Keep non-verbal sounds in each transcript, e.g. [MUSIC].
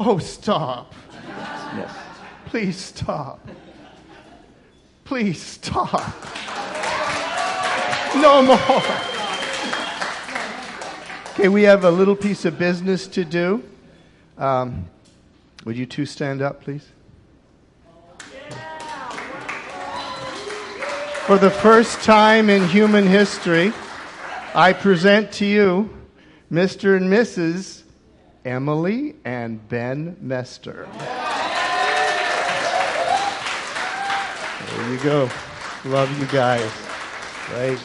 Oh, stop. Yes. Please stop. Please stop. No more. Okay, we have a little piece of business to do. Um, would you two stand up, please? For the first time in human history, I present to you Mr. and Mrs. Emily and Ben Mester. There you go. Love you guys. Right.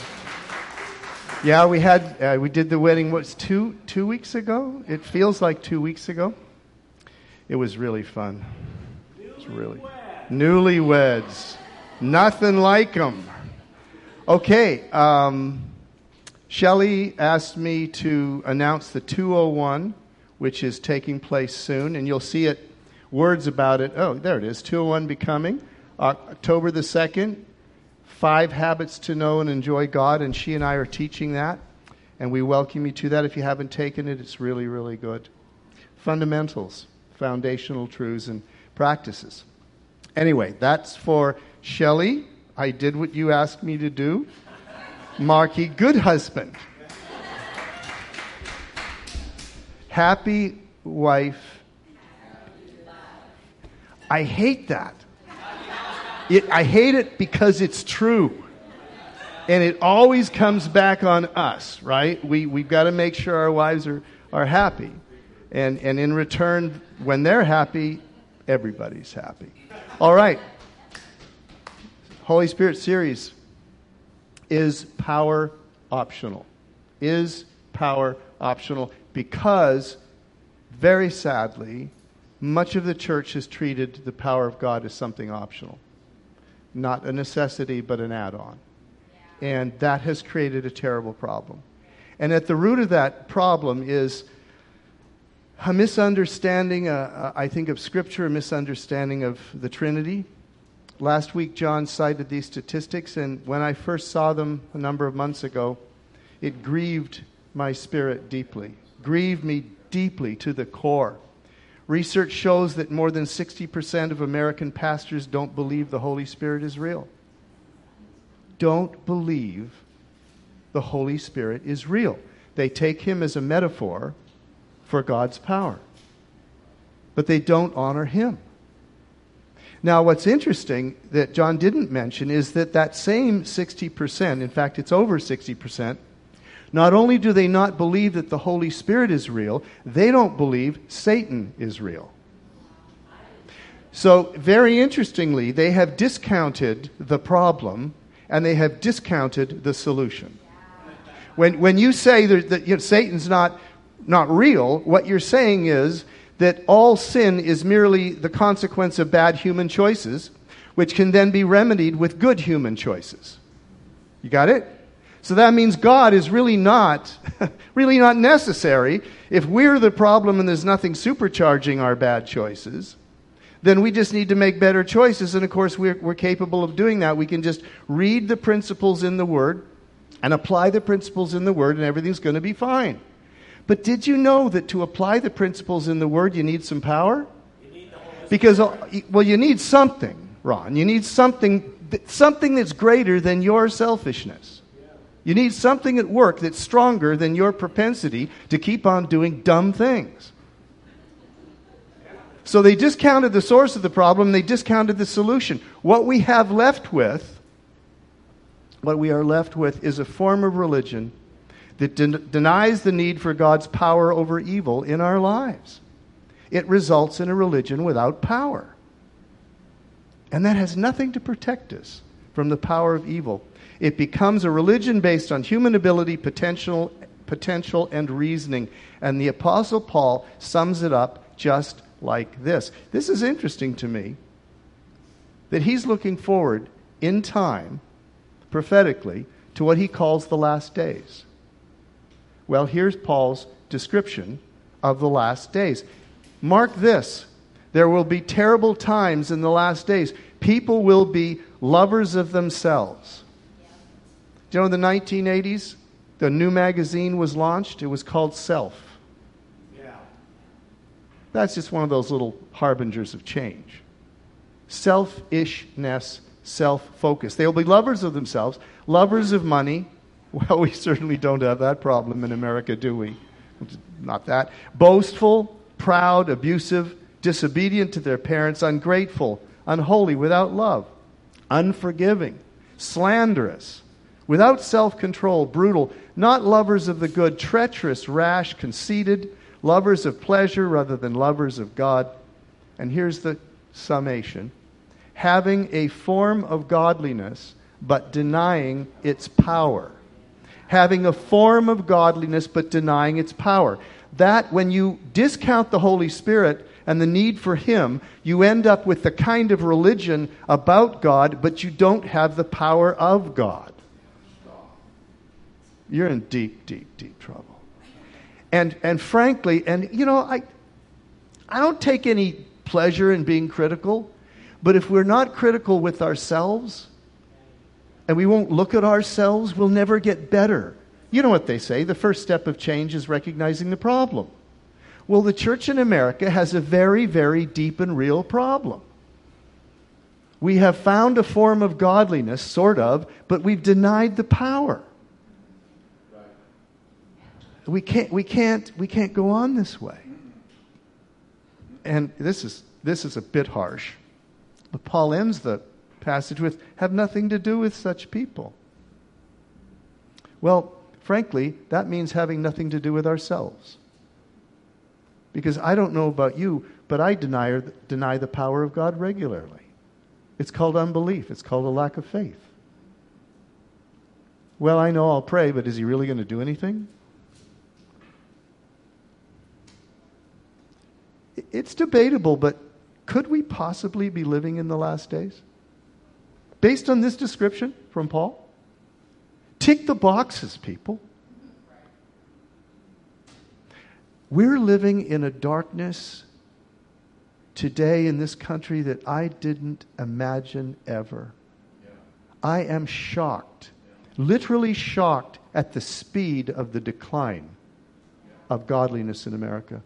Yeah, we had uh, we did the wedding. What's two two weeks ago? It feels like two weeks ago. It was really fun. It's really newlyweds. Nothing like them. Okay. Um, Shelley asked me to announce the 201, which is taking place soon, and you'll see it. Words about it. Oh, there it is. 201 becoming October the 2nd. Five Habits to Know and Enjoy God, and she and I are teaching that. And we welcome you to that. If you haven't taken it, it's really, really good. Fundamentals, foundational truths, and practices. Anyway, that's for Shelley. I did what you asked me to do. Marky, good husband. Happy wife. I hate that. It, I hate it because it's true. And it always comes back on us, right? We, we've got to make sure our wives are, are happy. And, and in return, when they're happy, everybody's happy. All right. Holy Spirit series is power optional. Is power optional because, very sadly, much of the church has treated the power of God as something optional not a necessity, but an add on. And that has created a terrible problem. And at the root of that problem is a misunderstanding, uh, uh, I think, of Scripture, a misunderstanding of the Trinity. Last week, John cited these statistics, and when I first saw them a number of months ago, it grieved my spirit deeply, grieved me deeply to the core. Research shows that more than 60% of American pastors don't believe the Holy Spirit is real. Don't believe the Holy Spirit is real. They take him as a metaphor for God's power, but they don't honor him. Now, what's interesting that John didn't mention is that that same 60%, in fact, it's over 60%, not only do they not believe that the Holy Spirit is real, they don't believe Satan is real. So, very interestingly, they have discounted the problem and they have discounted the solution. When, when you say that, that you know, Satan's not, not real, what you're saying is that all sin is merely the consequence of bad human choices, which can then be remedied with good human choices. You got it? So that means God is really not, [LAUGHS] really not necessary. If we're the problem and there's nothing supercharging our bad choices, then we just need to make better choices. And of course, we're, we're capable of doing that. We can just read the principles in the Word and apply the principles in the Word, and everything's going to be fine. But did you know that to apply the principles in the Word, you need some power? Because, uh, well, you need something, Ron. You need something, something that's greater than your selfishness. You need something at work that's stronger than your propensity to keep on doing dumb things. So they discounted the source of the problem, they discounted the solution. What we have left with, what we are left with, is a form of religion that den- denies the need for God's power over evil in our lives. It results in a religion without power. And that has nothing to protect us from the power of evil it becomes a religion based on human ability, potential, potential, and reasoning. And the Apostle Paul sums it up just like this. This is interesting to me that he's looking forward in time, prophetically, to what he calls the last days. Well, here's Paul's description of the last days. Mark this there will be terrible times in the last days. People will be lovers of themselves you know, in the 1980s, the new magazine was launched. It was called Self. Yeah. That's just one of those little harbingers of change. Selfishness, self focus. They will be lovers of themselves, lovers of money. Well, we certainly don't have that problem in America, do we? Not that. Boastful, proud, abusive, disobedient to their parents, ungrateful, unholy, without love, unforgiving, slanderous, without self control, brutal, not lovers of the good, treacherous, rash, conceited, lovers of pleasure rather than lovers of God. And here's the summation having a form of godliness, but denying its power. Having a form of godliness, but denying its power. That, when you discount the Holy Spirit and the need for Him, you end up with the kind of religion about God, but you don't have the power of God. You're in deep, deep, deep trouble. And, and frankly, and you know, I, I don't take any pleasure in being critical, but if we're not critical with ourselves and we won't look at ourselves, we'll never get better. You know what they say the first step of change is recognizing the problem. Well, the church in America has a very, very deep and real problem. We have found a form of godliness, sort of, but we've denied the power. We can't, we can't, we can't go on this way. And this is, this is a bit harsh. But Paul ends the passage with have nothing to do with such people. Well, frankly, that means having nothing to do with ourselves. Because I don't know about you, but I deny, deny the power of God regularly. It's called unbelief, it's called a lack of faith. Well, I know I'll pray, but is he really going to do anything? It's debatable, but could we possibly be living in the last days? Based on this description from Paul? Tick the boxes, people. We're living in a darkness today in this country that I didn't imagine ever. I am shocked, literally shocked at the speed of the decline of godliness in America.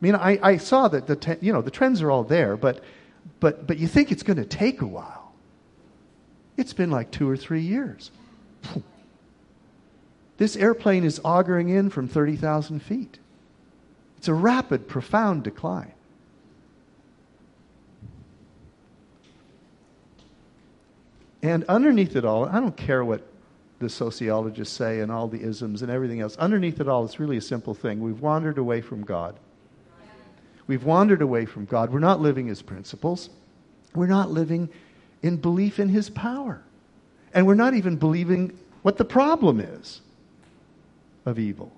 I mean, I, I saw that the, te- you know, the trends are all there, but, but, but you think it's going to take a while. It's been like two or three years. [LAUGHS] This airplane is auguring in from 30,000 feet. It's a rapid, profound decline. And underneath it all, I don't care what the sociologists say and all the isms and everything else. Underneath it all, it's really a simple thing. We've wandered away from God. We've wandered away from God. We're not living His principles. We're not living in belief in His power. And we're not even believing what the problem is of evil.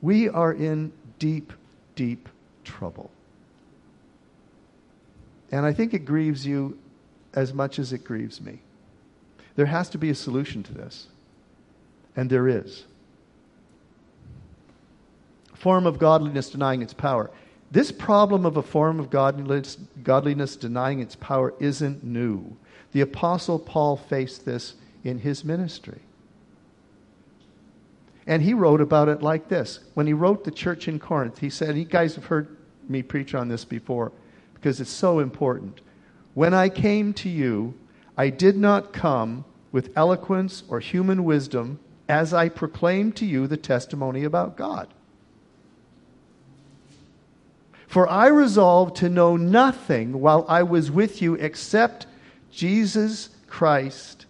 We are in deep, deep trouble. And I think it grieves you as much as it grieves me. There has to be a solution to this. And there is form of godliness denying its power. This problem of a form of godliness, godliness denying its power isn't new. The Apostle Paul faced this in his ministry. And he wrote about it like this. When he wrote the church in Corinth, he said, You guys have heard me preach on this before because it's so important. When I came to you, I did not come with eloquence or human wisdom as I proclaimed to you the testimony about God. For I resolved to know nothing while I was with you except Jesus Christ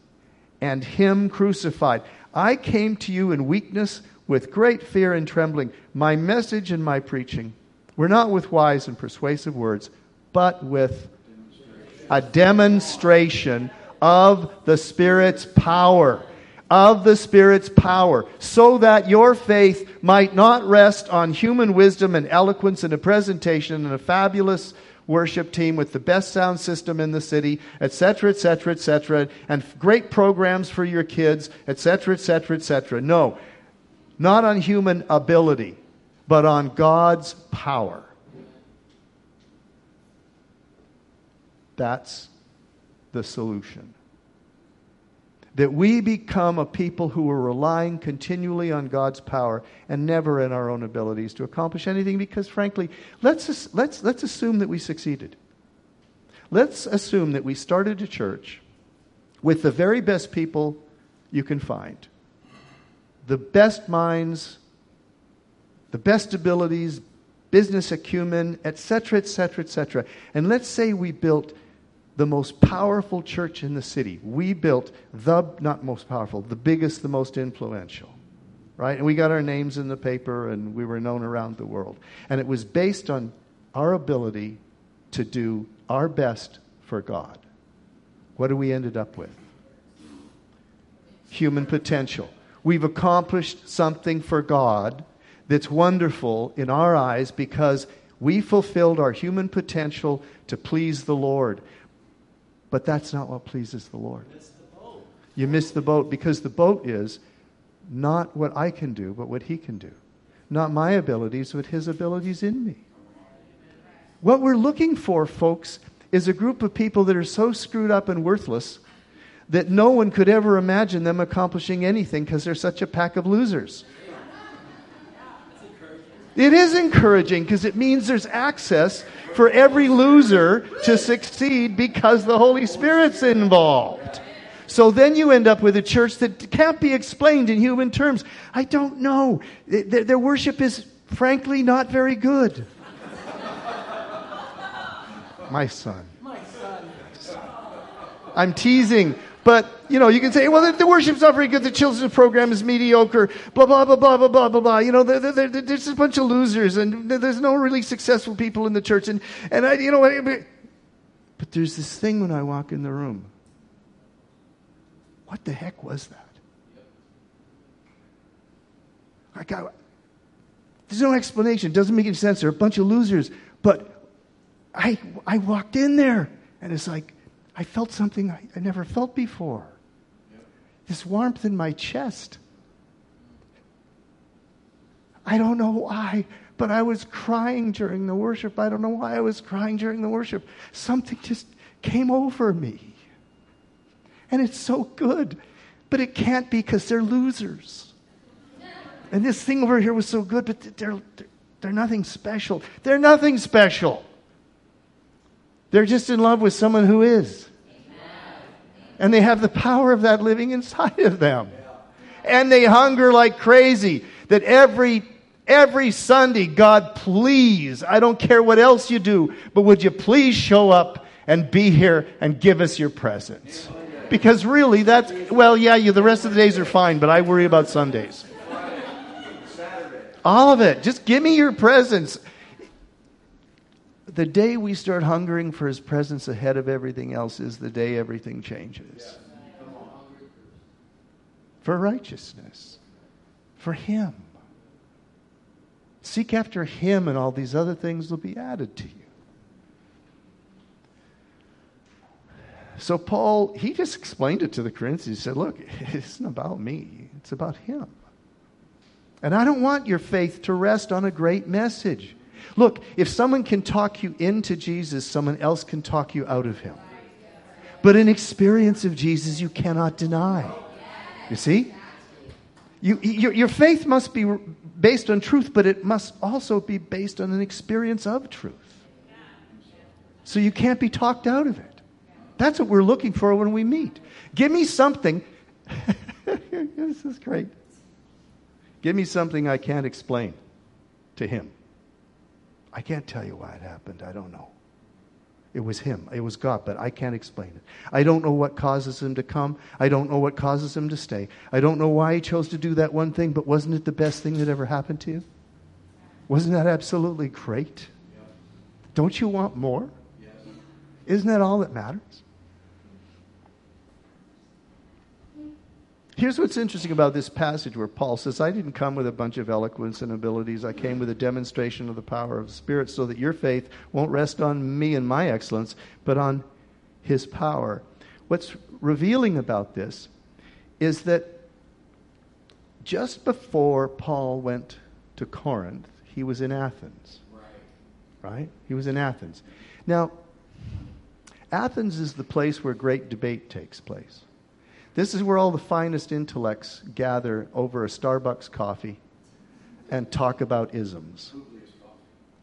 and Him crucified. I came to you in weakness with great fear and trembling. My message and my preaching were not with wise and persuasive words, but with a demonstration of the Spirit's power of the Spirit's power, so that your faith might not rest on human wisdom and eloquence and a presentation and a fabulous worship team with the best sound system in the city, etc., etc., etc., and great programs for your kids, etc., etc., etc. No, not on human ability, but on God's power. That's the solution. That we become a people who are relying continually on God's power and never in our own abilities to accomplish anything because, frankly, let's, let's, let's assume that we succeeded. Let's assume that we started a church with the very best people you can find, the best minds, the best abilities, business acumen, etc., etc., etc. And let's say we built the most powerful church in the city. We built the, not most powerful, the biggest, the most influential. Right? And we got our names in the paper and we were known around the world. And it was based on our ability to do our best for God. What do we ended up with? Human potential. We've accomplished something for God that's wonderful in our eyes because we fulfilled our human potential to please the Lord. But that's not what pleases the Lord. You miss the boat because the boat is not what I can do, but what He can do. Not my abilities, but His abilities in me. What we're looking for, folks, is a group of people that are so screwed up and worthless that no one could ever imagine them accomplishing anything because they're such a pack of losers. It is encouraging because it means there's access for every loser to succeed because the Holy Spirit's involved. So then you end up with a church that can't be explained in human terms. I don't know. Their worship is frankly not very good. My son. My son. I'm teasing. But, you know, you can say, well, the, the, worship's not very good. The children's program is mediocre. Blah, blah, blah, blah, blah, blah, blah, blah. You know, they're, they're, they're, there's a bunch of losers and there's no really successful people in the church. And, and I, you know, but, there's this thing when I walk in the room. What the heck was that? I, there's no explanation. It doesn't make any sense. They're a bunch of losers. But I, I walked in there and it's like, I felt something I, I never felt before this warmth in my chest. I don't know why, but I was crying during the worship. I don't know why I was crying during the worship. Something just came over me. And it's so good, but it can't be because they're losers. And this thing over here was so good, but they're, they're, they're nothing special. They're nothing special. They're just in love with someone who is. And they have the power of that living inside of them. And they hunger like crazy that every every Sunday, God, please, I don't care what else you do, but would you please show up and be here and give us your presence? Because really, that's, well, yeah, you, the rest of the days are fine, but I worry about Sundays. All of it. Just give me your presence the day we start hungering for his presence ahead of everything else is the day everything changes. For righteousness, for him. Seek after him, and all these other things will be added to you. So, Paul, he just explained it to the Corinthians. He said, Look, [LAUGHS] it isn't about me, it's about him. And I don't want your faith to rest on a great message. Look, if someone can talk you into Jesus, someone else can talk you out of him. But an experience of Jesus you cannot deny. You see? You, your, your faith must be based on truth, but it must also be based on an experience of truth. So you can't be talked out of it. That's what we're looking for when we meet. Give me something. [LAUGHS] this is great. Give me something I can't explain to him. I can't tell you why it happened. I don't know. It was him. It was God, but I can't explain it. I don't know what causes him to come. I don't know what causes him to stay. I don't know why he chose to do that one thing, but wasn't it the best thing that ever happened to you? Wasn't that absolutely great? Don't you want more? Isn't that all that matters? Here's what's interesting about this passage where Paul says, I didn't come with a bunch of eloquence and abilities. I came with a demonstration of the power of the Spirit so that your faith won't rest on me and my excellence, but on his power. What's revealing about this is that just before Paul went to Corinth, he was in Athens. Right. right? He was in Athens. Now, Athens is the place where great debate takes place. This is where all the finest intellects gather over a Starbucks coffee and talk about isms.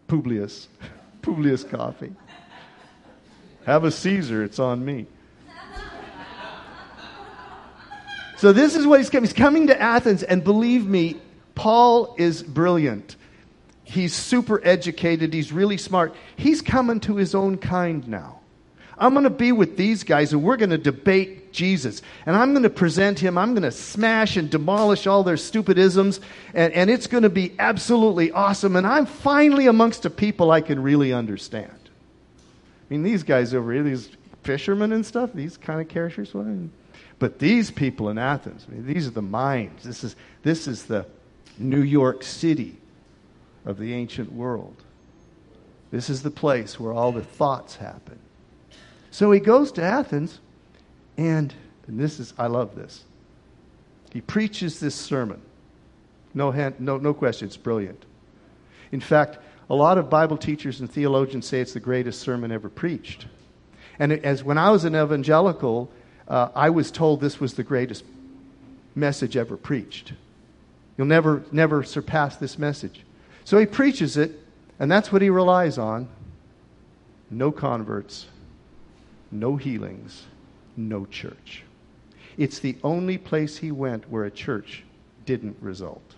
Publius. [LAUGHS] Publius coffee. Have a Caesar, it's on me. So this is what he's coming. He's coming to Athens, and believe me, Paul is brilliant. He's super educated. He's really smart. He's coming to his own kind now. I'm going to be with these guys, and we're going to debate Jesus. And I'm going to present him. I'm going to smash and demolish all their stupidisms, and, and it's going to be absolutely awesome. And I'm finally amongst a people I can really understand. I mean, these guys over here, these fishermen and stuff, these kind of characters, but these people in Athens, I mean, these are the minds. This is, this is the New York City of the ancient world. This is the place where all the thoughts happen. So he goes to Athens, and, and this is, I love this. He preaches this sermon. No, hand, no, no question, it's brilliant. In fact, a lot of Bible teachers and theologians say it's the greatest sermon ever preached. And as when I was an evangelical, uh, I was told this was the greatest message ever preached. You'll never, never surpass this message. So he preaches it, and that's what he relies on. No converts, no healings, no church. It's the only place he went where a church didn't result.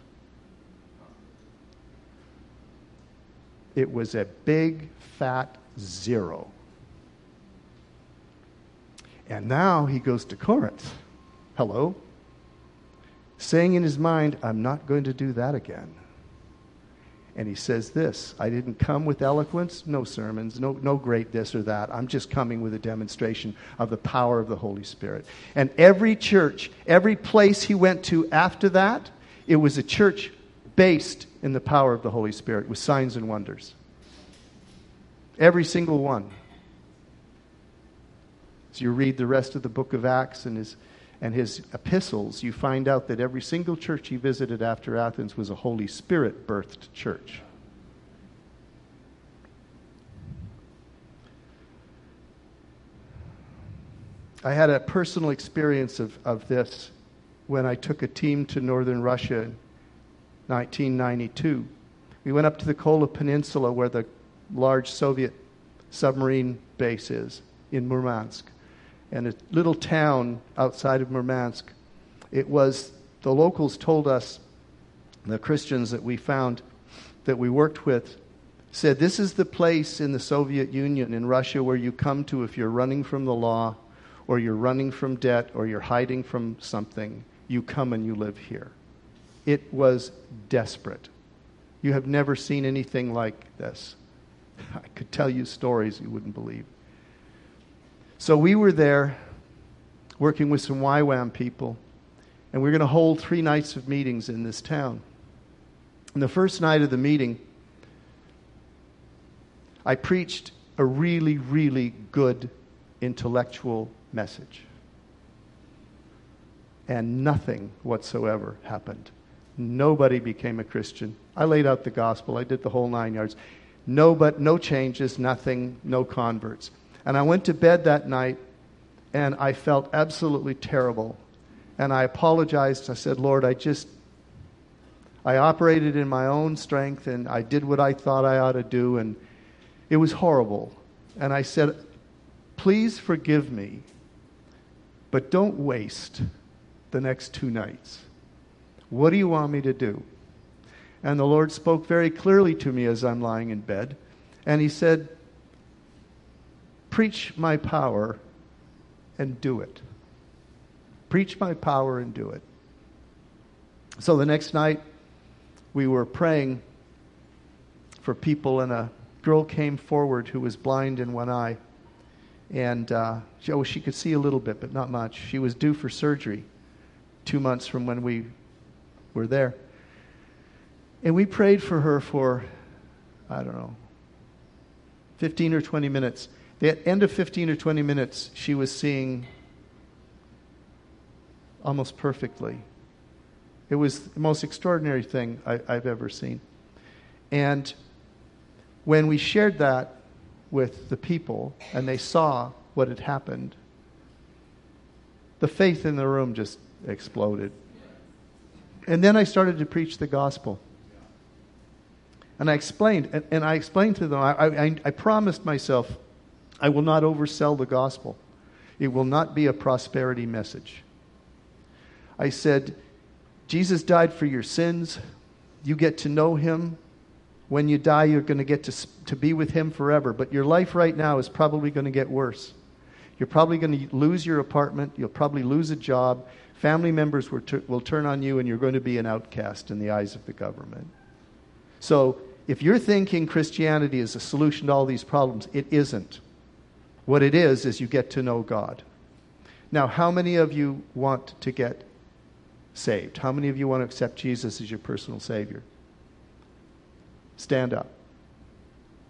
It was a big, fat zero. And now he goes to Corinth. Hello? Saying in his mind, I'm not going to do that again. And he says this I didn't come with eloquence, no sermons, no, no great this or that. I'm just coming with a demonstration of the power of the Holy Spirit. And every church, every place he went to after that, it was a church based in the power of the Holy Spirit with signs and wonders. Every single one. As you read the rest of the book of Acts and his, and his epistles, you find out that every single church he visited after Athens was a Holy Spirit birthed church. I had a personal experience of, of this when I took a team to northern Russia in 1992. We went up to the Kola Peninsula where the large Soviet submarine base is in Murmansk and a little town outside of Murmansk. It was, the locals told us, the Christians that we found, that we worked with, said this is the place in the Soviet Union, in Russia, where you come to if you're running from the law, or you're running from debt, or you're hiding from something. You come and you live here. It was desperate. You have never seen anything like this. [LAUGHS] I could tell you stories you wouldn't believe. So we were there working with some YWAM people, and we are going to hold three nights of meetings in this town. And the first night of the meeting, I preached a really, really good intellectual message. And nothing whatsoever happened. Nobody became a Christian. I laid out the gospel, I did the whole nine yards. No, but no changes, nothing, no converts. And I went to bed that night and I felt absolutely terrible. And I apologized. I said, Lord, I just, I operated in my own strength and I did what I thought I ought to do. And it was horrible. And I said, please forgive me, but don't waste the next two nights. What do you want me to do? And the Lord spoke very clearly to me as I'm lying in bed. And He said, Preach my power and do it. Preach my power and do it. So the next night, we were praying for people, and a girl came forward who was blind in one eye. And uh, she, oh, she could see a little bit, but not much. She was due for surgery two months from when we were there. And we prayed for her for, I don't know, 15 or 20 minutes. At the end of 15 or 20 minutes, she was seeing almost perfectly. It was the most extraordinary thing I, have ever seen. And when we shared that with the people and they saw what had happened, The faith in the room just exploded. And then I started to preach the gospel. And I explained, and, and I explained to them, I, I, I promised myself, I will not oversell the gospel. It will not be a prosperity message. I said, Jesus died for your sins. You get to know him. When you die, you're going to get to, to be with him forever. But your life right now is probably going to get worse. You're probably going to lose your apartment. You'll probably lose a job. Family members will, t- will turn on you, and you're going to be an outcast in the eyes of the government. So, if you're thinking Christianity is a solution to all these problems, it isn't. What it is, is you get to know God. Now, how many of you want to get saved? How many of you want to accept Jesus as your personal Savior? Stand up.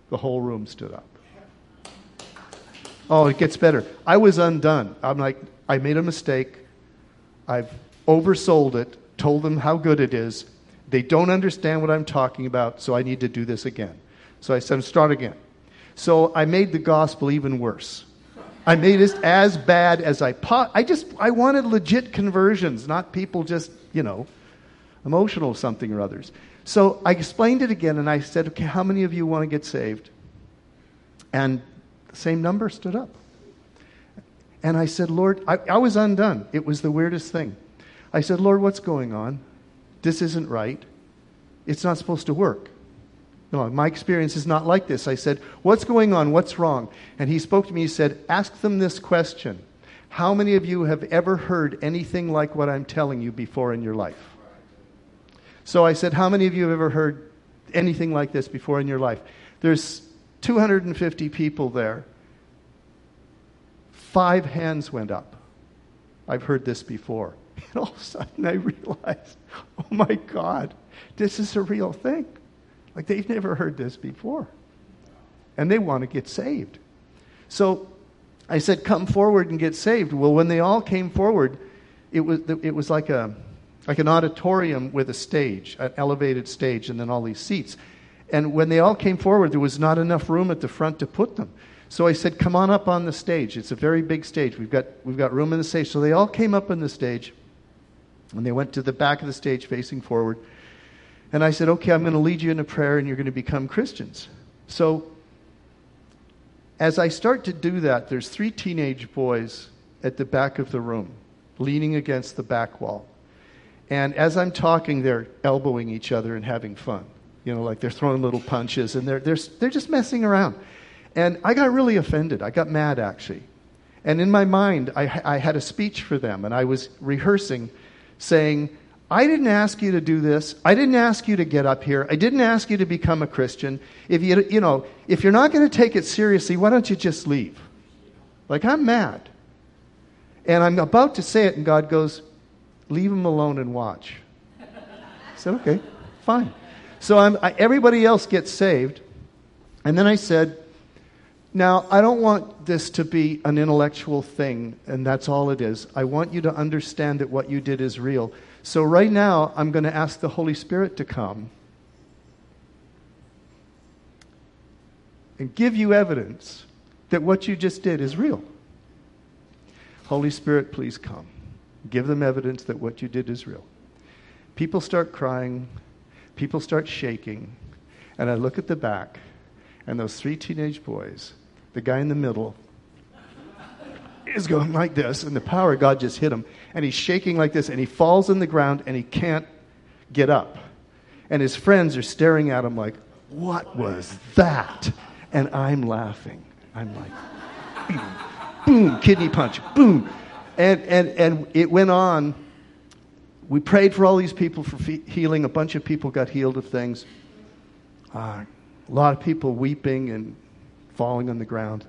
The whole room stood up. Oh, it gets better. I was undone. I'm like, I made a mistake. I've oversold it, told them how good it is. They don't understand what I'm talking about, so I need to do this again. So I said, start again. So I made the gospel even worse. I made it as bad as I po- I just I wanted legit conversions, not people just, you know, emotional something or others. So I explained it again and I said, "Okay, how many of you want to get saved?" And the same number stood up. And I said, Lord, I, I was undone. It was the weirdest thing. I said, Lord, what's going on? This isn't right. It's not supposed to work. No, my experience is not like this. I said, What's going on? What's wrong? And he spoke to me. He said, Ask them this question How many of you have ever heard anything like what I'm telling you before in your life? So I said, How many of you have ever heard anything like this before in your life? There's 250 people there. Five hands went up. I've heard this before. [LAUGHS] And all of a sudden I realized, oh my God, this is a real thing. Like they've never heard this before. And they want to get saved. So I said, come forward and get saved. Well, when they all came forward, it was, it was like, a, like an auditorium with a stage, an elevated stage, and then all these seats. And when they all came forward, there was not enough room at the front to put them. So I said, Come on up on the stage. It's a very big stage. We've got, we've got room in the stage. So they all came up on the stage, and they went to the back of the stage facing forward. And I said, Okay, I'm going to lead you in a prayer, and you're going to become Christians. So as I start to do that, there's three teenage boys at the back of the room, leaning against the back wall. And as I'm talking, they're elbowing each other and having fun. You know, like they're throwing little punches and they're, they're, they're just messing around. And I got really offended. I got mad, actually. And in my mind, I, I had a speech for them, and I was rehearsing saying, I didn't ask you to do this. I didn't ask you to get up here. I didn't ask you to become a Christian. If you, you know, if you're not going to take it seriously, why don't you just leave? Like I'm mad. And I'm about to say it, and God goes, "Leave him alone and watch." I said, "Okay, fine." So I, everybody else gets saved. And then I said, now, I don't want this to be an intellectual thing, and that's all it is. I want you to understand that what you did is real. So, right now, I'm going to ask the Holy Spirit to come and give you evidence that what you just did is real. Holy Spirit, please come. Give them evidence that what you did is real. People start crying, people start shaking, and I look at the back, and those three teenage boys, the guy in the middle, is going like this, and the power of God just hit him, and he's shaking like this, and he falls in the ground, and he can't get up. And his friends are staring at him like, What was that? And I'm laughing. I'm like, boom, boom, kidney punch, boom. And, and, and it went on we prayed for all these people for healing. A bunch of people got healed of things. Uh, a lot of people weeping and falling on the ground.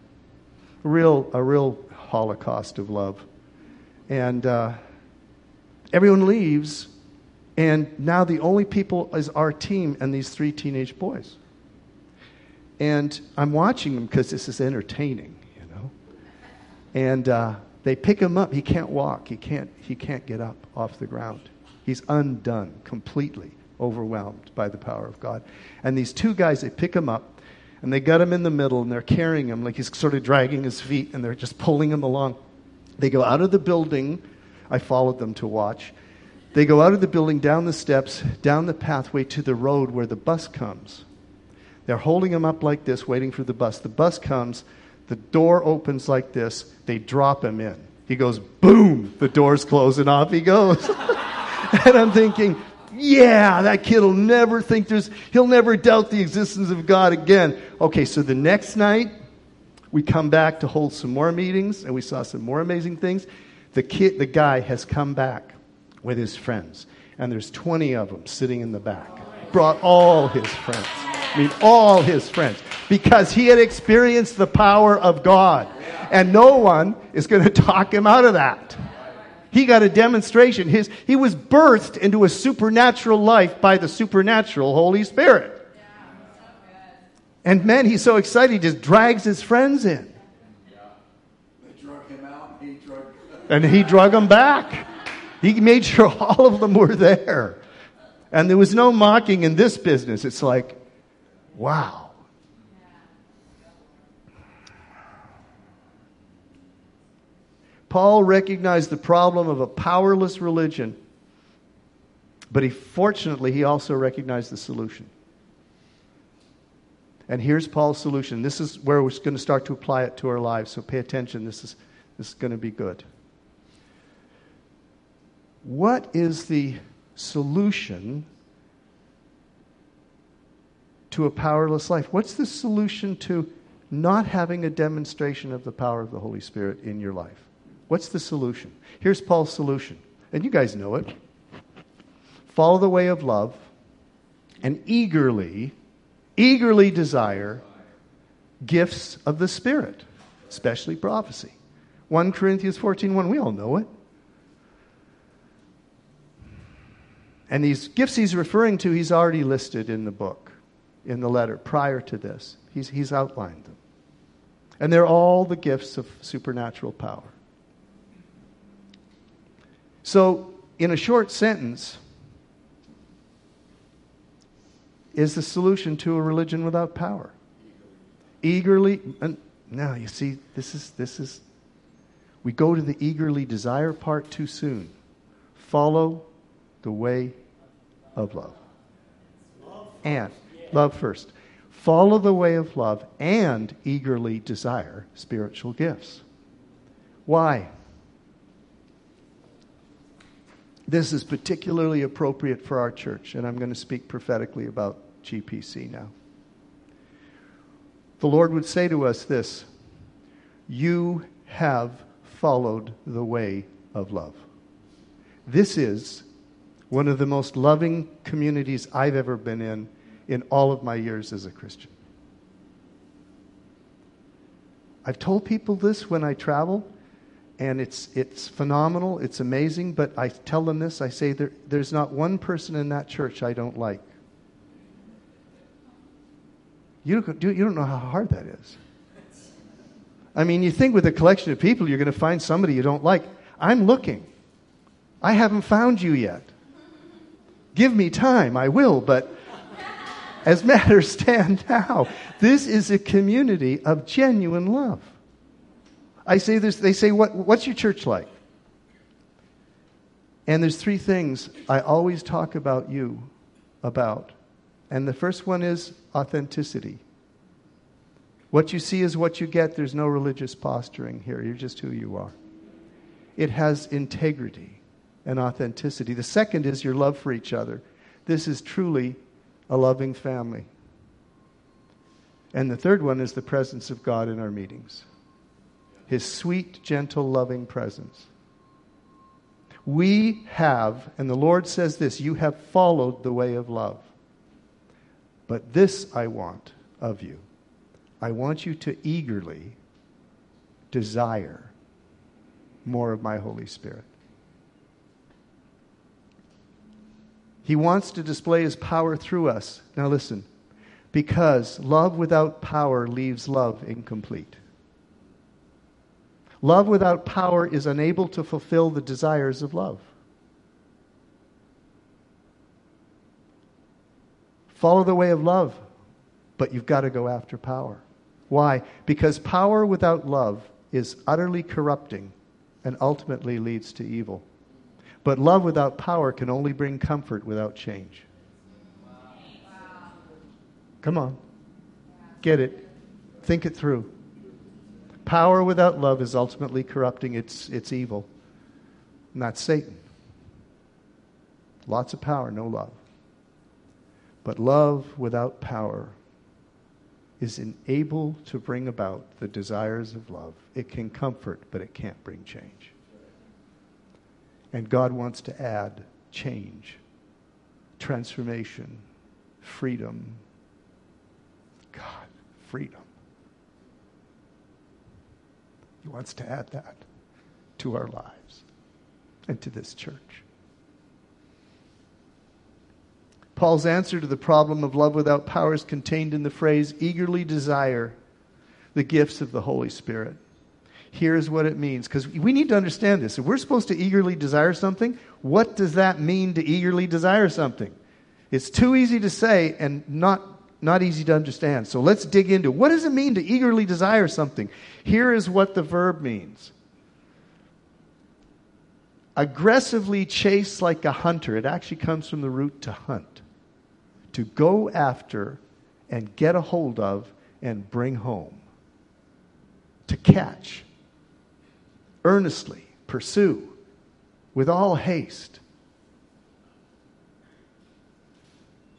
A real, a real holocaust of love. And uh, everyone leaves, and now the only people is our team and these three teenage boys. And I'm watching them because this is entertaining, you know. And uh, they pick him up. He can't walk. He can't. He can't get up off the ground. He's undone, completely overwhelmed by the power of God. And these two guys, they pick him up and they got him in the middle and they're carrying him like he's sort of dragging his feet and they're just pulling him along. They go out of the building I followed them to watch. They go out of the building, down the steps, down the pathway to the road where the bus comes. They're holding him up like this, waiting for the bus. The bus comes, the door opens like this, they drop him in. He goes, boom, the door's closing off he goes. [LAUGHS] and I'm thinking, yeah, that kid will never think there's, he'll never doubt the existence of God again. Okay, so the next night, we come back to hold some more meetings, and we saw some more amazing things. The kid, the guy has come back with his friends, and there's 20 of them sitting in the back. Brought all his friends. I mean, all his friends. Because he had experienced the power of God. And no one is going [LAUGHS] to talk him out of that. He got a demonstration. His, he was birthed into a supernatural life by the supernatural Holy Spirit. And man, he's so excited, he just drags his friends in. Yeah, they drug him out, And he drug them back. He made sure [LAUGHS] all of them were there. And there was no mocking in this business. It's like, wow. Paul recognized the problem of a powerless religion, but he fortunately he also recognized the solution. And here's Paul's solution. This is where we're going to start to apply it to our lives. So pay attention. This is, this is going to be good. What is the solution to a powerless life? What's the solution to not having a demonstration of the power of the Holy Spirit in your life? What's the solution? Here's Paul's solution, and you guys know it. Follow the way of love and eagerly, eagerly desire gifts of the Spirit, especially prophecy. 1 Corinthians 14 1, we all know it. And these gifts he's referring to, he's already listed in the book, in the letter prior to this. He's, he's outlined them. And they're all the gifts of supernatural power. So, in a short sentence, is the solution to a religion without power. Eagerly, and now you see, this is, this is, we go to the eagerly desire part too soon. Follow the way of love. And, love first. Follow the way of love and eagerly desire spiritual gifts. Why? This is particularly appropriate for our church, and I'm going to speak prophetically about GPC now. The Lord would say to us this You have followed the way of love. This is one of the most loving communities I've ever been in in all of my years as a Christian. I've told people this when I travel, and it's, it's phenomenal, it's amazing, but I tell them this I say, there, there's not one person in that church I don't like. You don't, you don't know how hard that is. I mean, you think with a collection of people, you're going to find somebody you don't like. I'm looking. I haven't found you yet. Give me time, I will, but as [LAUGHS] matters stand now, this is a community of genuine love. I say this, they say, what, What's your church like? And there's three things I always talk about you about. And the first one is authenticity. What you see is what you get. There's no religious posturing here. You're just who you are. It has integrity and authenticity. The second is your love for each other. This is truly a loving family. And the third one is the presence of God in our meetings His sweet, gentle, loving presence. We have, and the Lord says this you have followed the way of love. But this I want of you. I want you to eagerly desire more of my Holy Spirit. He wants to display his power through us. Now, listen, because love without power leaves love incomplete. Love without power is unable to fulfill the desires of love. Follow the way of love, but you've got to go after power. Why? Because power without love is utterly corrupting and ultimately leads to evil. But love without power can only bring comfort without change. Come on. Get it. Think it through. Power without love is ultimately corrupting, it's, it's evil. That's Satan. Lots of power, no love. But love without power is unable to bring about the desires of love. It can comfort, but it can't bring change. And God wants to add change, transformation, freedom. God, freedom. He wants to add that to our lives and to this church. Paul's answer to the problem of love without power is contained in the phrase eagerly desire the gifts of the Holy Spirit. Here's what it means because we need to understand this. If we're supposed to eagerly desire something, what does that mean to eagerly desire something? It's too easy to say and not, not easy to understand. So let's dig into what does it mean to eagerly desire something? Here is what the verb means aggressively chase like a hunter. It actually comes from the root to hunt, to go after and get a hold of and bring home, to catch, earnestly pursue, with all haste.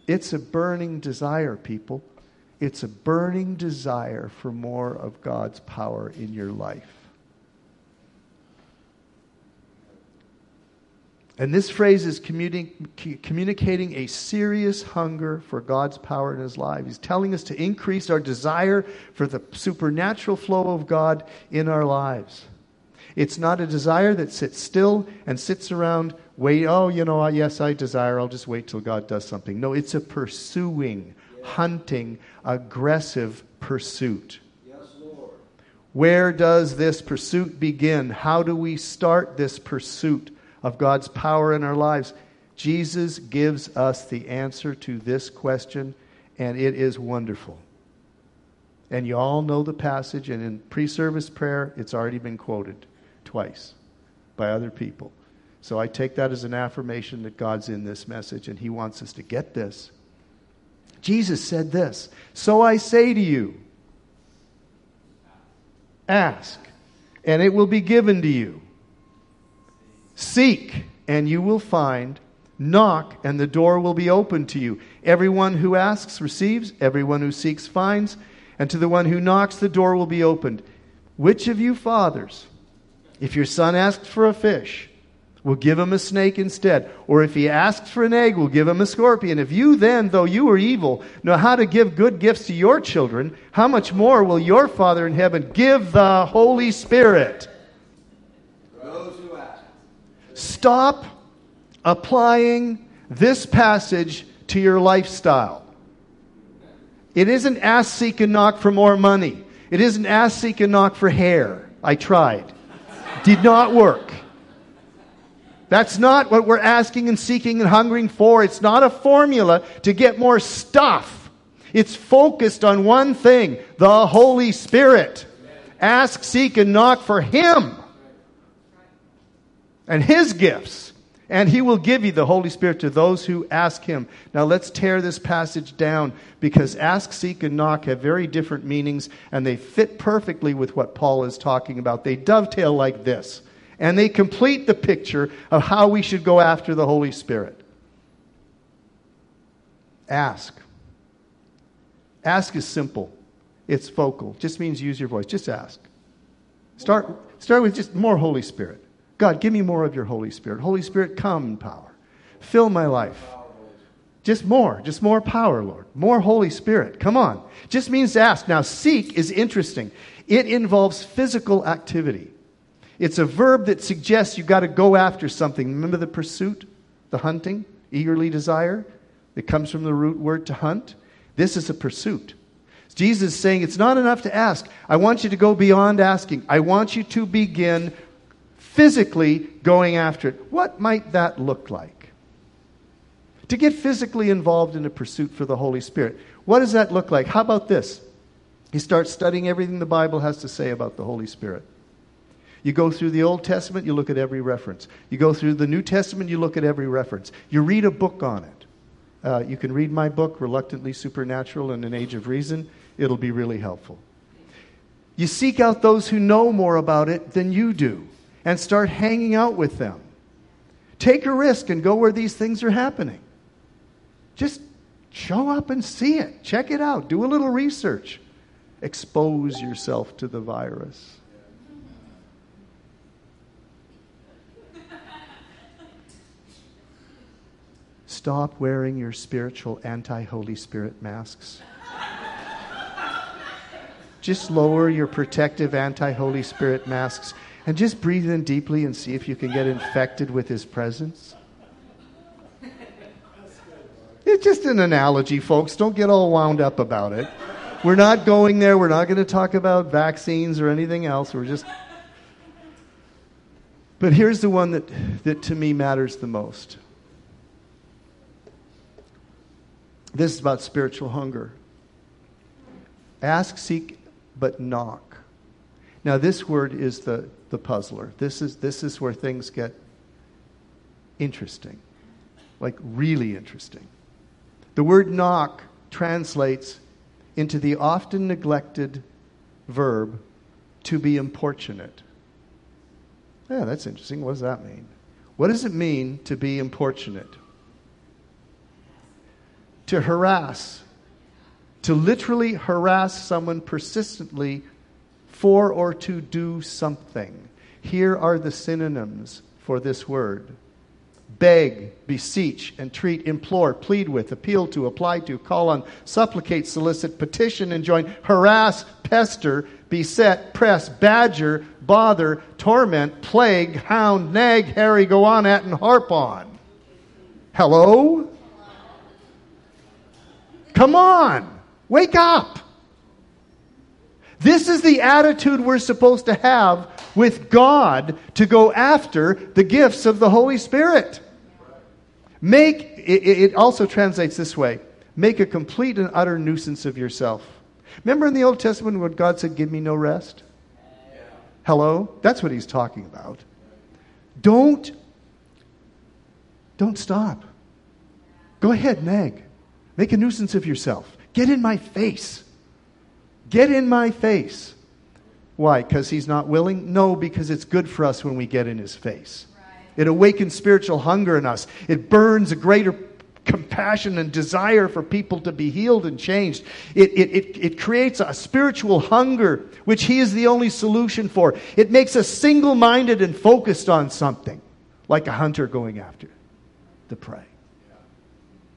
It's a burning desire, people. It's a burning desire for more of God's power in your life. And this phrase is communi- communicating a serious hunger for God's power in his life. He's telling us to increase our desire for the supernatural flow of God in our lives. It's not a desire that sits still and sits around, wait, oh, you know, yes, I desire, I'll just wait till God does something. No, it's a pursuing, hunting, aggressive pursuit. Yes, Lord. Where does this pursuit begin? How do we start this pursuit of God's power in our lives? Jesus gives us the answer to this question, and it is wonderful. And you all know the passage, and in pre service prayer, it's already been quoted twice by other people. So I take that as an affirmation that God's in this message, and He wants us to get this. Jesus said this So I say to you, ask, and it will be given to you. Seek, and you will find. Knock, and the door will be opened to you. Everyone who asks receives, everyone who seeks finds, and to the one who knocks, the door will be opened. Which of you fathers, if your son asks for a fish, we'll give him a snake instead. Or if he asks for an egg, we'll give him a scorpion. If you then, though you are evil, know how to give good gifts to your children, how much more will your Father in heaven give the Holy Spirit? Stop applying this passage to your lifestyle. It isn't ask, seek, and knock for more money. It isn't ask, seek, and knock for hair. I tried. Did not work. That's not what we're asking and seeking and hungering for. It's not a formula to get more stuff. It's focused on one thing the Holy Spirit. Ask, seek, and knock for Him and His gifts. And He will give you the Holy Spirit to those who ask Him. Now let's tear this passage down because ask, seek, and knock have very different meanings and they fit perfectly with what Paul is talking about. They dovetail like this and they complete the picture of how we should go after the Holy Spirit. Ask. Ask is simple. It's focal. Just means use your voice. Just ask. Start, start with just more Holy Spirit. God, give me more of your Holy Spirit. Holy Spirit, come in power. Fill my life. Just more, just more power, Lord. More Holy Spirit. Come on. Just means ask. Now, seek is interesting. It involves physical activity. It's a verb that suggests you've got to go after something. Remember the pursuit, the hunting, eagerly desire? It comes from the root word to hunt. This is a pursuit. Jesus is saying it's not enough to ask. I want you to go beyond asking. I want you to begin physically going after it. What might that look like? To get physically involved in a pursuit for the Holy Spirit. What does that look like? How about this? You start studying everything the Bible has to say about the Holy Spirit. You go through the Old Testament, you look at every reference. You go through the New Testament, you look at every reference. You read a book on it. Uh, you can read my book, Reluctantly Supernatural in an Age of Reason. It'll be really helpful. You seek out those who know more about it than you do and start hanging out with them. Take a risk and go where these things are happening. Just show up and see it. Check it out. Do a little research. Expose yourself to the virus. Stop wearing your spiritual anti Holy Spirit masks. Just lower your protective anti Holy Spirit masks and just breathe in deeply and see if you can get infected with His presence. It's just an analogy, folks. Don't get all wound up about it. We're not going there. We're not going to talk about vaccines or anything else. We're just. But here's the one that, that to me matters the most. This is about spiritual hunger. Ask, seek, but knock. Now, this word is the, the puzzler. This is, this is where things get interesting, like really interesting. The word knock translates into the often neglected verb to be importunate. Yeah, that's interesting. What does that mean? What does it mean to be importunate? To harass, to literally harass someone persistently for or to do something. Here are the synonyms for this word beg, beseech, entreat, implore, plead with, appeal to, apply to, call on, supplicate, solicit, petition, enjoin, harass, pester, beset, press, badger, bother, torment, plague, hound, nag, harry, go on at, and harp on. Hello? Come on, wake up. This is the attitude we're supposed to have with God to go after the gifts of the Holy Spirit. Make, it, also translates this way make a complete and utter nuisance of yourself. Remember in the Old Testament when God said, Give me no rest? Hello? That's what he's talking about. Don't, don't stop. Go ahead, nag. Make a nuisance of yourself. Get in my face. Get in my face. Why? Because he's not willing? No, because it's good for us when we get in his face. It awakens spiritual hunger in us. It burns a greater compassion and desire for people to be healed and changed. It, it, it, it creates a spiritual hunger, which He is the only solution for. It makes us single minded and focused on something, like a hunter going after the prey.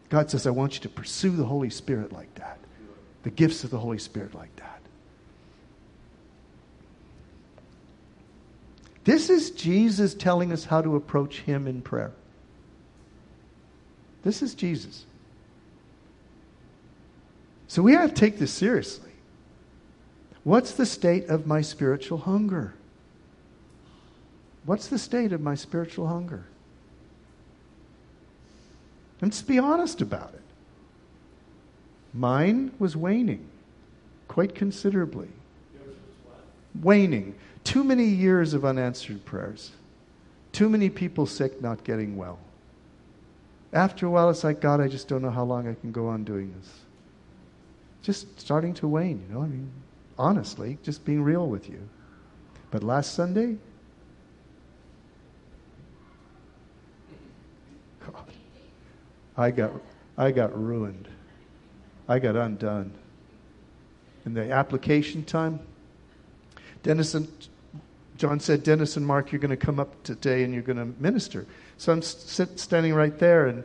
God says, I want you to pursue the Holy Spirit like that, the gifts of the Holy Spirit like that. This is Jesus telling us how to approach Him in prayer. This is Jesus. So we have to take this seriously. What's the state of my spiritual hunger? What's the state of my spiritual hunger? And let's be honest about it. Mine was waning quite considerably. Waning. Too many years of unanswered prayers. Too many people sick, not getting well. After a while, it's like, God, I just don't know how long I can go on doing this. Just starting to wane, you know? I mean, honestly, just being real with you. But last Sunday, I got, I got ruined. I got undone. In the application time, Denison John said, Dennis and Mark, you're going to come up today and you're going to minister. So I'm sit, standing right there in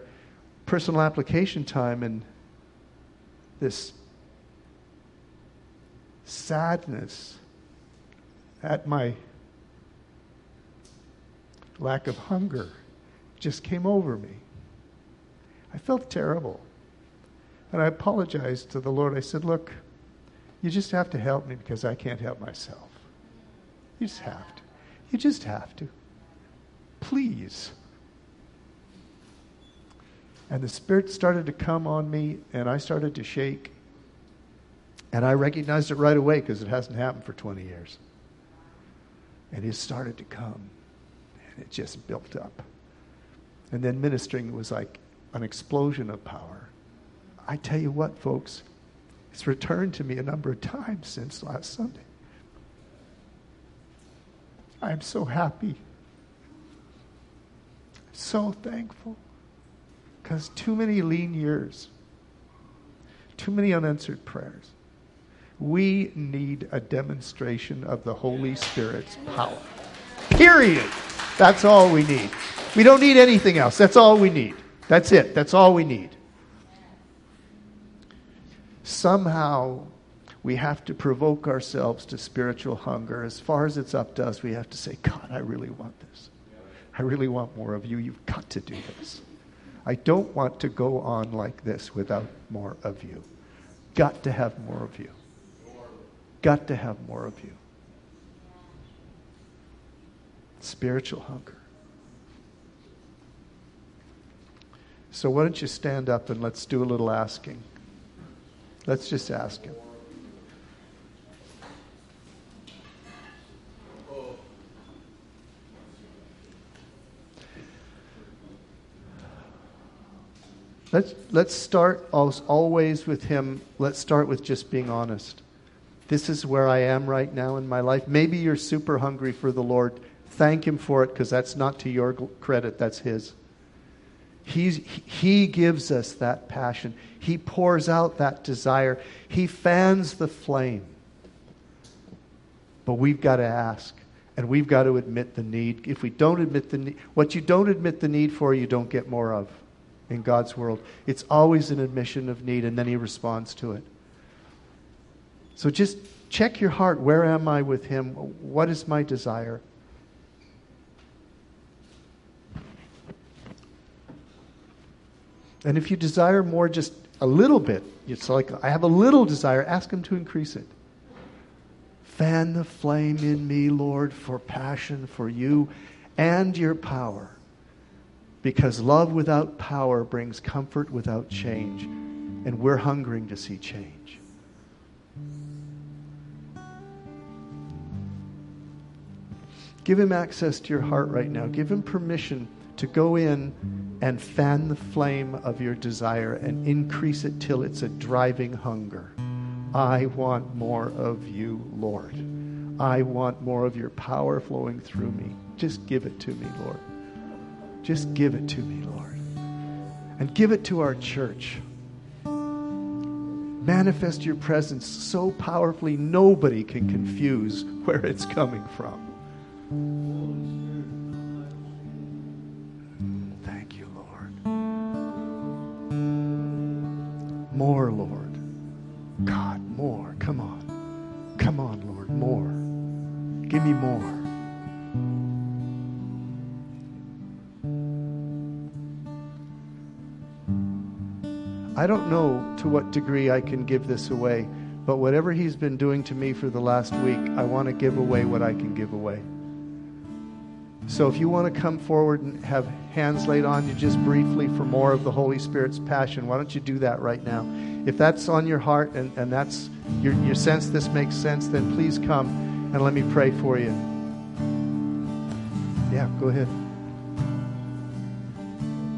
personal application time, and this sadness at my lack of hunger just came over me. I felt terrible. And I apologized to the Lord. I said, Look, you just have to help me because I can't help myself. You just have to. You just have to. Please. And the Spirit started to come on me, and I started to shake. And I recognized it right away because it hasn't happened for 20 years. And it started to come. And it just built up. And then ministering was like an explosion of power. I tell you what, folks, it's returned to me a number of times since last Sunday. I am so happy, so thankful, because too many lean years, too many unanswered prayers. We need a demonstration of the Holy Spirit's power. Period. That's all we need. We don't need anything else. That's all we need. That's it. That's all we need. Somehow, we have to provoke ourselves to spiritual hunger. As far as it's up to us, we have to say, God, I really want this. I really want more of you. You've got to do this. I don't want to go on like this without more of you. Got to have more of you. Got to have more of you. Spiritual hunger. So, why don't you stand up and let's do a little asking? Let's just ask Him. Let's, let's start always with Him. Let's start with just being honest. This is where I am right now in my life. Maybe you're super hungry for the Lord. Thank Him for it because that's not to your credit, that's His. He's, he gives us that passion. He pours out that desire. He fans the flame. But we've got to ask, and we've got to admit the need. If we don't admit the need, what you don't admit the need for, you don't get more of in God's world. It's always an admission of need, and then He responds to it. So just check your heart. Where am I with Him? What is my desire? And if you desire more, just a little bit, it's like, I have a little desire, ask Him to increase it. Fan the flame in me, Lord, for passion for you and your power. Because love without power brings comfort without change. And we're hungering to see change. Give him access to your heart right now. Give him permission to go in and fan the flame of your desire and increase it till it's a driving hunger. I want more of you, Lord. I want more of your power flowing through me. Just give it to me, Lord. Just give it to me, Lord. And give it to our church. Manifest your presence so powerfully nobody can confuse where it's coming from. More, Lord. God, more. Come on. Come on, Lord. More. Give me more. I don't know to what degree I can give this away, but whatever He's been doing to me for the last week, I want to give away what I can give away. So if you want to come forward and have hands laid on you just briefly for more of the Holy Spirit's passion, why don't you do that right now? If that's on your heart and, and that's your, your sense this makes sense, then please come and let me pray for you. Yeah, go ahead.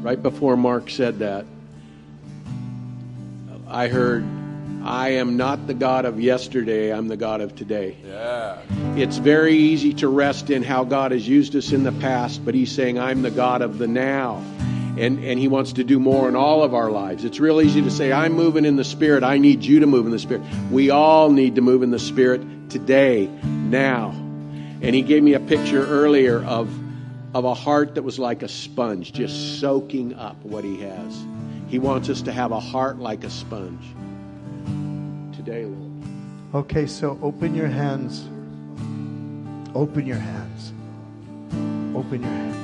Right before Mark said that, I heard I am not the God of yesterday, I'm the God of today. Yeah. It's very easy to rest in how God has used us in the past, but He's saying, I'm the God of the now. And, and He wants to do more in all of our lives. It's real easy to say, I'm moving in the Spirit. I need you to move in the Spirit. We all need to move in the Spirit today, now. And He gave me a picture earlier of, of a heart that was like a sponge, just soaking up what He has. He wants us to have a heart like a sponge today, Lord. Okay, so open your hands. Open your hands. Open your hands.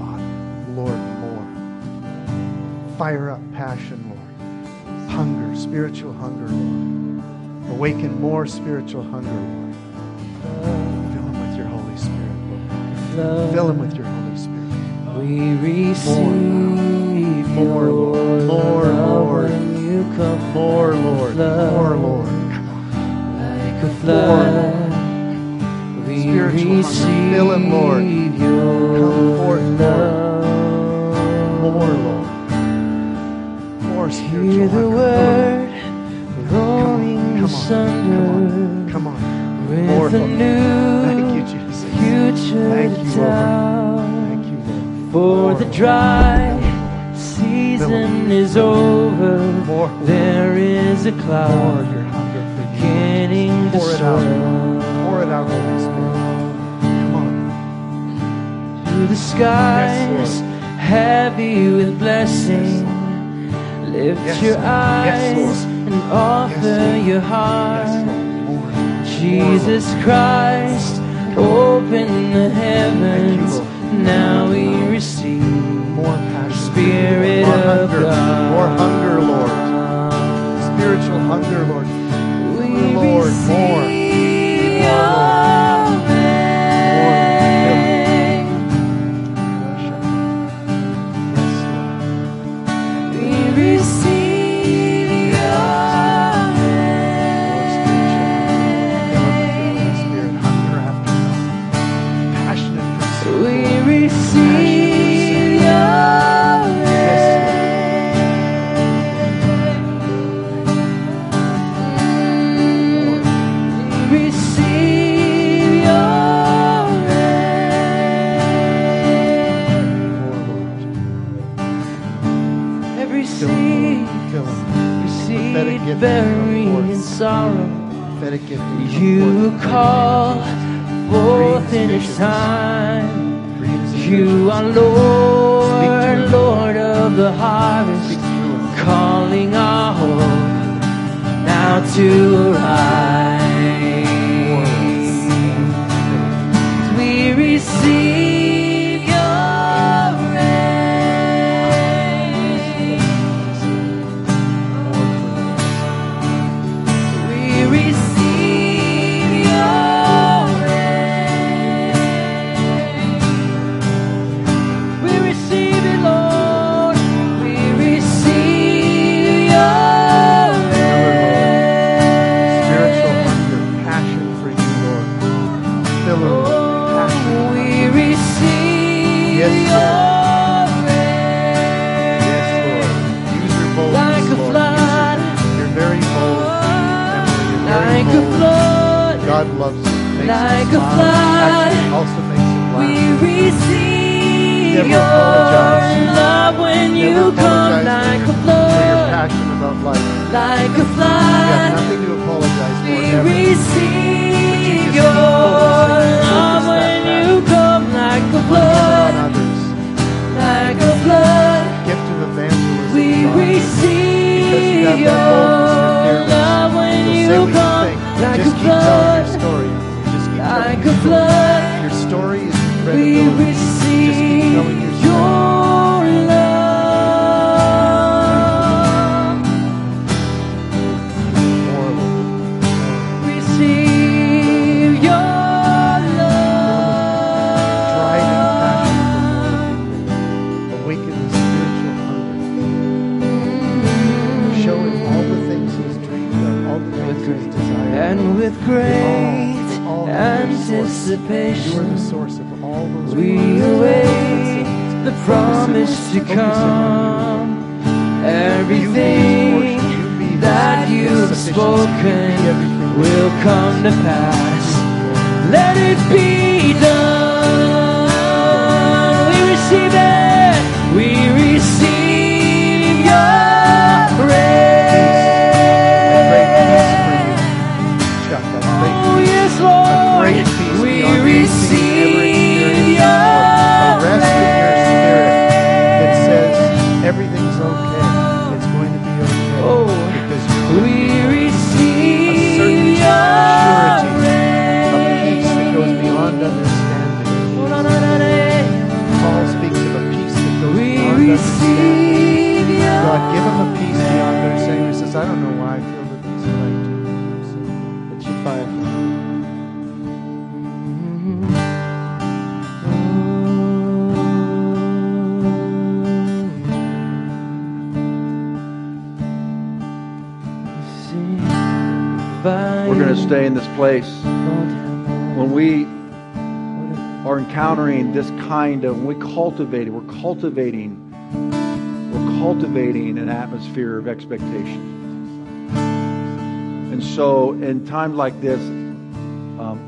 Father, Lord, more. Fire up passion, Lord. Hunger, spiritual hunger, Lord. Awaken more spiritual hunger, Lord. Fill him with your Holy Spirit, Lord. Fill him with your Holy Spirit. We receive more, more, Lord. More, Lord you come more, Lord, more, Lord. Like a flood, we Spiritual spiritual hunger. Fill him, Lord. Come forth, Lord. More, Lord. More Hear spiritual the hunger. word Come on, come asunder on, come on. More, Lord. Thank you, Jesus. Thank you, tell. Thank you, Lord. For More, the Lord. dry season is over. More, There is a more cloud your hunger for you. beginning to Pour it out. Pour Holy Spirit. Come on. To the skies, heavy with blessing. Lift Yes, your Lord. Yes, eyes and offer Yes, your heart. More. Jesus Christ, open the heavens. Lord. Now we receive More passion. Spirit more of hunger. God. More hunger, Lord. Spiritual hunger, Lord. We Lord, more. Your gift buried in sorrow. Prophetic gift. You call forth in its time. You are Lord, Lord of the harvest, calling our hope now to arise. We receive Like a flood. We receive Never your apologize. love when Never you come like a your- your flood, passion about life. like a flood. nothing to apologize for We receive your love when you come like a On him and flood, like a flood. Gift of evangelism. We receive your boldness, you're fearless. love when you say what you come like a Just keep telling flood, like a flood. Your story is We. Just keep receive kind of, we cultivate it, we're cultivating, we're cultivating an atmosphere of expectation. And so, in times like this, um,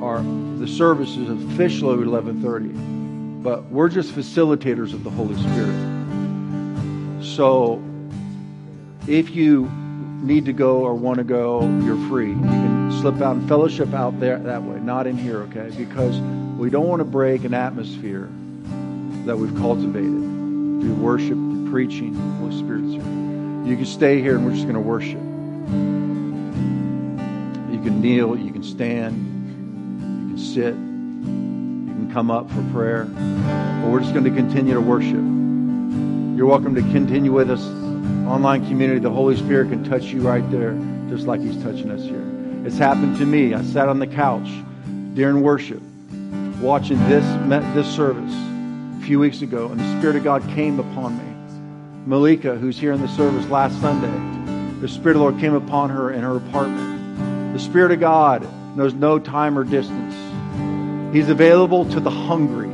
our the service is officially at 11:30, but we're just facilitators of the Holy Spirit. So, if you need to go or want to go, you're free. You can slip out and fellowship out there that way, not in here, okay? Because we don't want to break an atmosphere that we've cultivated through worship, through preaching, through the Holy Spirit's here. You can stay here and we're just going to worship. You can kneel, you can stand, you can sit, you can come up for prayer. But we're just going to continue to worship. You're welcome to continue with us online community, the Holy Spirit can touch you right there, just like He's touching us here. It's happened to me. I sat on the couch during worship, watching this this service a few weeks ago, and the Spirit of God came upon me. Malika, who's here in the service last Sunday, the Spirit of the Lord came upon her in her apartment. The Spirit of God knows no time or distance. He's available to the hungry.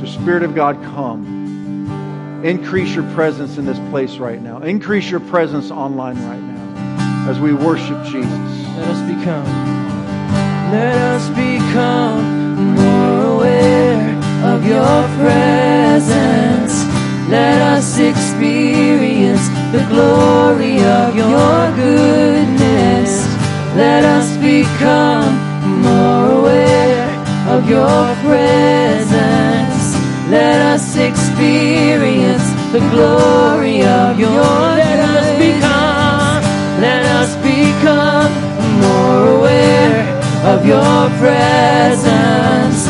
So, Spirit of God, come. Increase your presence in this place right now. Increase your presence online right now as we worship Jesus. Let us become, let us become of your presence. Let us experience the glory of your goodness. Let us become more aware of your presence. Let us experience the glory of your Let us become, let us become more aware of your presence.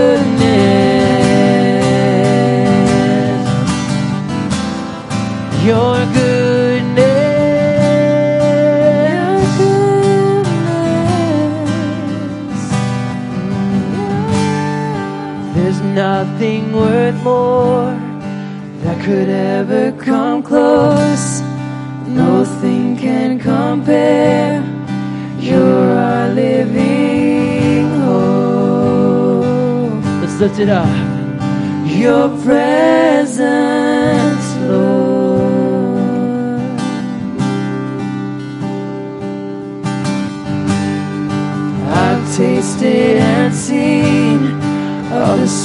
More that could ever come close. Nothing can compare. You're our living hope. Let's lift it up. Your presence,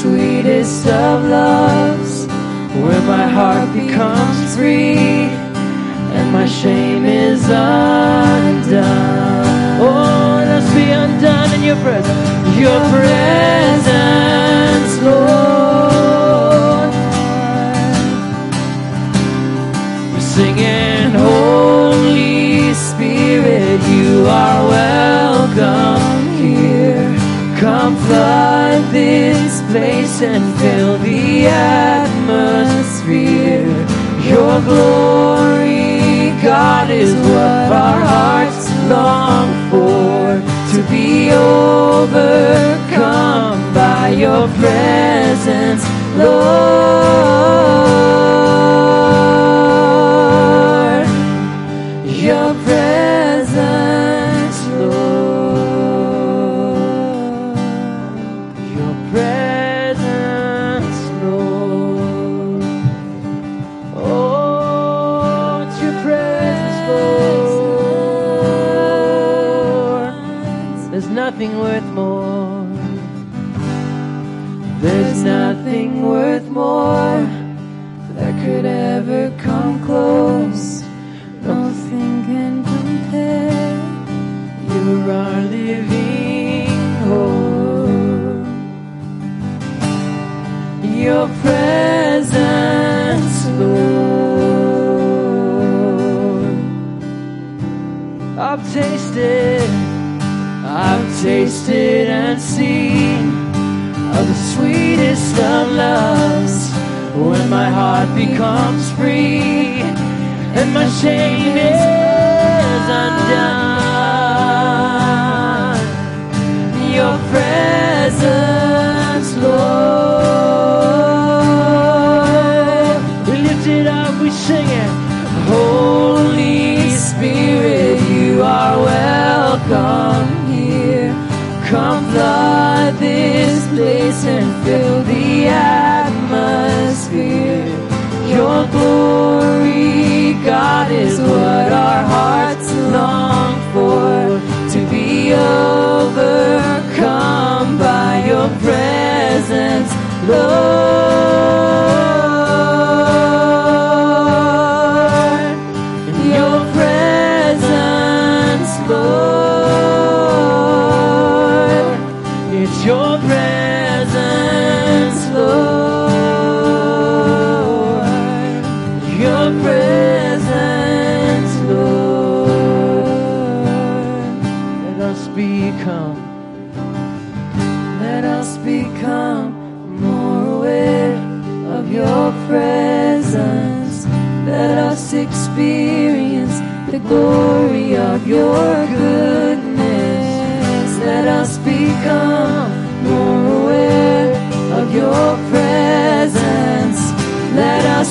sweetest of loves, where my heart becomes free and my shame is undone. Oh, let us be undone in your presence. Your presence, Lord. We're singing, Holy Spirit, you are welcome here. Come flood this place and fill the atmosphere. Your glory, God, is what our hearts long for to be overcome by your presence, Lord. It's your presence, Lord. Your presence, Lord. Let us become, let us become more aware of your presence. Let us experience the glory of your goodness. Let us become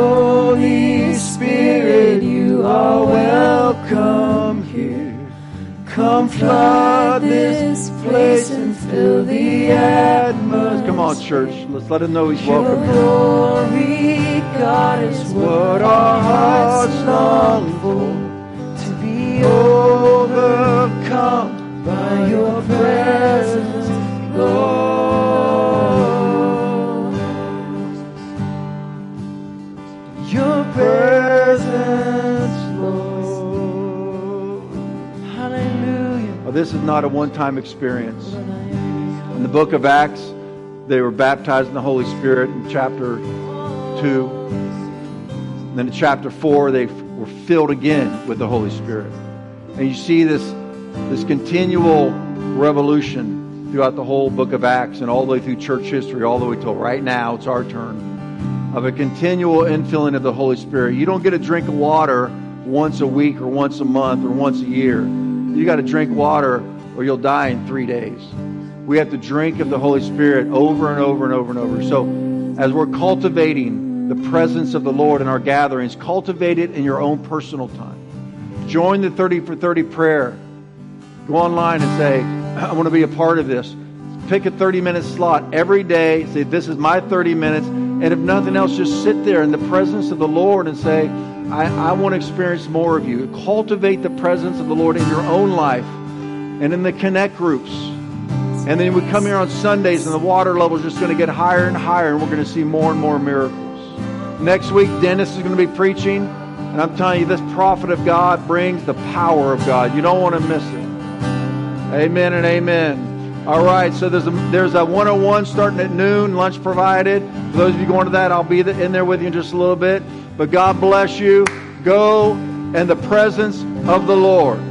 Holy Spirit, you are welcome here. Come flood this place and fill the atmosphere. Come on, church. Let's let him know he's Your welcome. glory, God, is what our hearts long for. To be overcome by your presence, Lord. This is not a one-time experience. In the book of Acts, they were baptized in the Holy Spirit in chapter 2. And then in chapter 4, they were filled again with the Holy Spirit. And you see this, this continual revolution throughout the whole book of Acts and all the way through church history, all the way till right now, it's our turn, of a continual infilling of the Holy Spirit. You don't get a drink of water once a week or once a month or once a year. You got to drink water or you'll die in three days. We have to drink of the Holy Spirit over and over and over and over. So, as we're cultivating the presence of the Lord in our gatherings, cultivate it in your own personal time. Join the 30 for 30 prayer. Go online and say, I want to be a part of this. Pick a 30 minute slot every day. Say, This is my 30 minutes. And if nothing else, just sit there in the presence of the Lord and say, I, I want to experience more of you. Cultivate the presence of the Lord in your own life and in the connect groups. And then we come here on Sundays and the water level is just going to get higher and higher and we're going to see more and more miracles. Next week, Dennis is going to be preaching. And I'm telling you, this prophet of God brings the power of God. You don't want to miss it. Amen and amen. All right, so there's a, there's a 101 starting at noon, lunch provided. For those of you going to that, I'll be in there with you in just a little bit. But God bless you. Go in the presence of the Lord.